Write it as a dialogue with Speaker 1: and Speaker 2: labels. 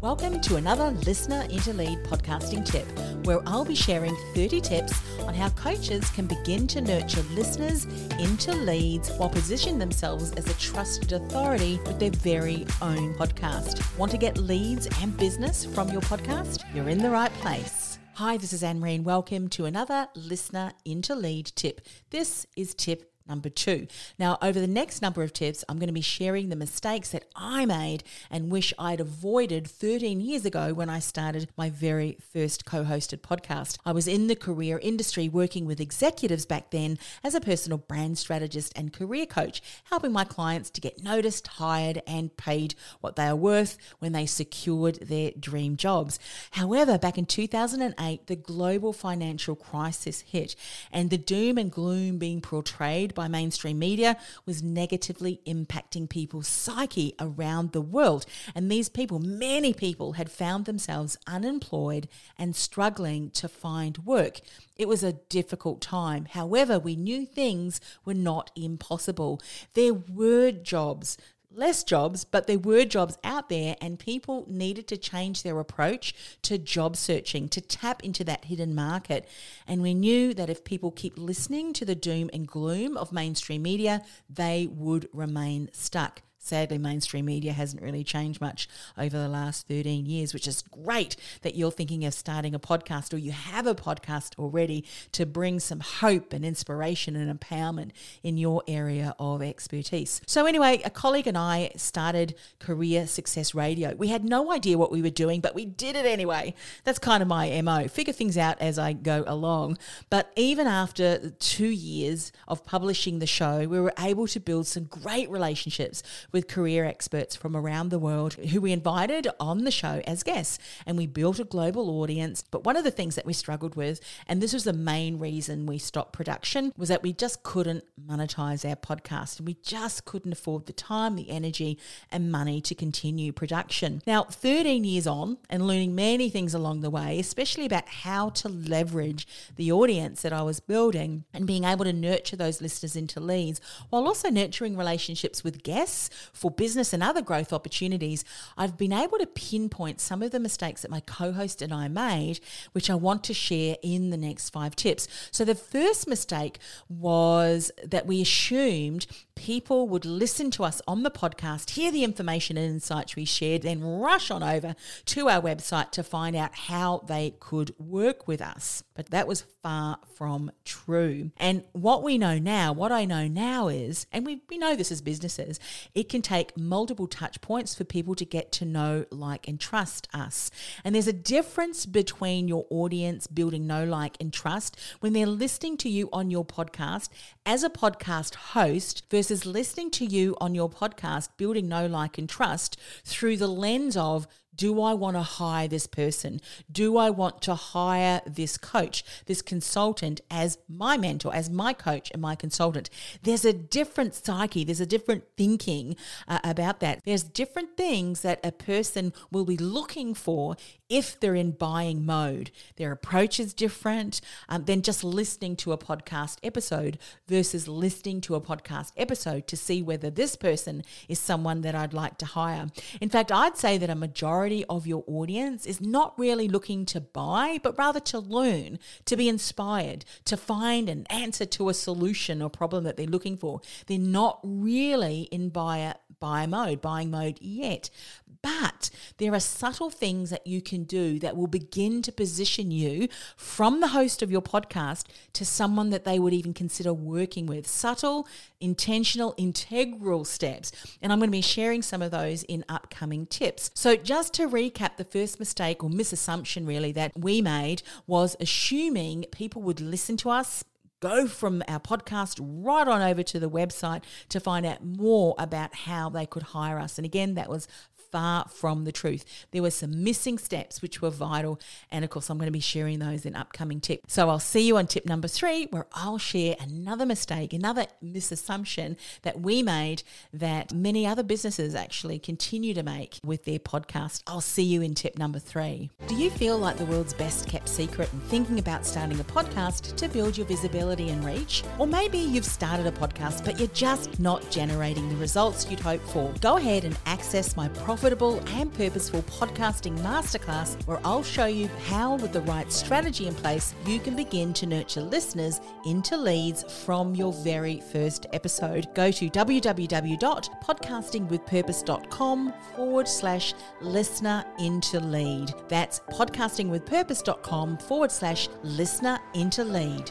Speaker 1: Welcome to another Listener into Lead podcasting tip, where I'll be sharing 30 tips on how coaches can begin to nurture listeners into leads while positioning themselves as a trusted authority with their very own podcast. Want to get leads and business from your podcast? You're in the right place. Hi, this is Annemarie. Welcome to another Listener into Lead tip. This is tip number two. Now, over the next number of tips, I'm going to be sharing the mistakes that I made and wish I'd avoided 13 years ago when I started my very first co hosted podcast. I was in the career industry working with executives back then as a personal brand strategist and career coach, helping my clients to get noticed, hired, and paid what they are worth when they secured their dream jobs. However, back in 2008, the global financial crisis hit, and the doom and gloom being portrayed by mainstream media was negatively impacting people's psyche around the world. And these people, many people, had found themselves unemployed and struggling to find work. It was a difficult time. However, we knew things were not impossible. There were jobs less jobs, but there were jobs out there, and people needed to change their approach to job searching to tap into that hidden market. And we knew that if people keep listening to the doom and gloom of mainstream media, they would remain stuck. Sadly, mainstream media hasn't really changed much over the last 13 years, which is great that you're thinking of starting a podcast or you have a podcast already to bring some hope and inspiration and empowerment in your area of expertise. So, anyway, a colleague and I started Career Success Radio. We had no idea what we were doing, but we did it anyway. That's kind of my MO figure things out as I go along. But even after two years of publishing the show, we were able to build some great relationships with career experts from around the world who we invited on the show as guests. And we built a global audience. But one of the things that we struggled with, and this was the main reason we stopped production, was that we just couldn't monetize our podcast. And we just couldn't afford the time, the energy, and money to continue production. Now, 13 years on and learning many things along the way, especially about how to leverage the audience that I was building and being able to nurture those listeners into leads while also nurturing relationships with guests for business and other growth opportunities, I've been able to pinpoint some of the mistakes that my co host and I made, which I want to share in the next five tips. So, the first mistake was that we assumed people would listen to us on the podcast, hear the information and insights we shared, then rush on over to our website to find out how they could work with us. But that was far from true. And what we know now, what I know now is, and we, we know this as businesses, it can take multiple touch points for people to get to know, like, and trust us. And there's a difference between your audience building know, like, and trust when they're listening to you on your podcast as a podcast host versus listening to you on your podcast, building know, like, and trust through the lens of do I want to hire this person? Do I want to hire this coach, this consultant as my mentor, as my coach and my consultant? There's a different psyche, there's a different thinking uh, about that. There's different things that a person will be looking for if they're in buying mode. Their approach is different um, than just listening to a podcast episode versus listening to a podcast episode to see whether this person is someone that I'd like to hire. In fact, I'd say that a majority of your audience is not really looking to buy, but rather to learn, to be inspired, to find an answer to a solution or problem that they're looking for. They're not really in buyer buyer mode, buying mode yet. But there are subtle things that you can do that will begin to position you from the host of your podcast to someone that they would even consider working with. Subtle, intentional, integral steps. And I'm going to be sharing some of those in upcoming tips. So, just to recap, the first mistake or misassumption really that we made was assuming people would listen to us go from our podcast right on over to the website to find out more about how they could hire us. And again, that was far from the truth. There were some missing steps which were vital. And of course, I'm going to be sharing those in upcoming tips. So I'll see you on tip number three, where I'll share another mistake, another misassumption that we made that many other businesses actually continue to make with their podcast. I'll see you in tip number three. Do you feel like the world's best kept secret and thinking about starting a podcast to build your visibility and reach? Or maybe you've started a podcast, but you're just not generating the results you'd hope for. Go ahead and access my profitable and purposeful podcasting masterclass where I'll show you how, with the right strategy in place, you can begin to nurture listeners into leads from your very first episode. Go to www.podcastingwithpurpose.com forward slash listener into lead. That's podcastingwithpurpose.com forward slash listener into lead.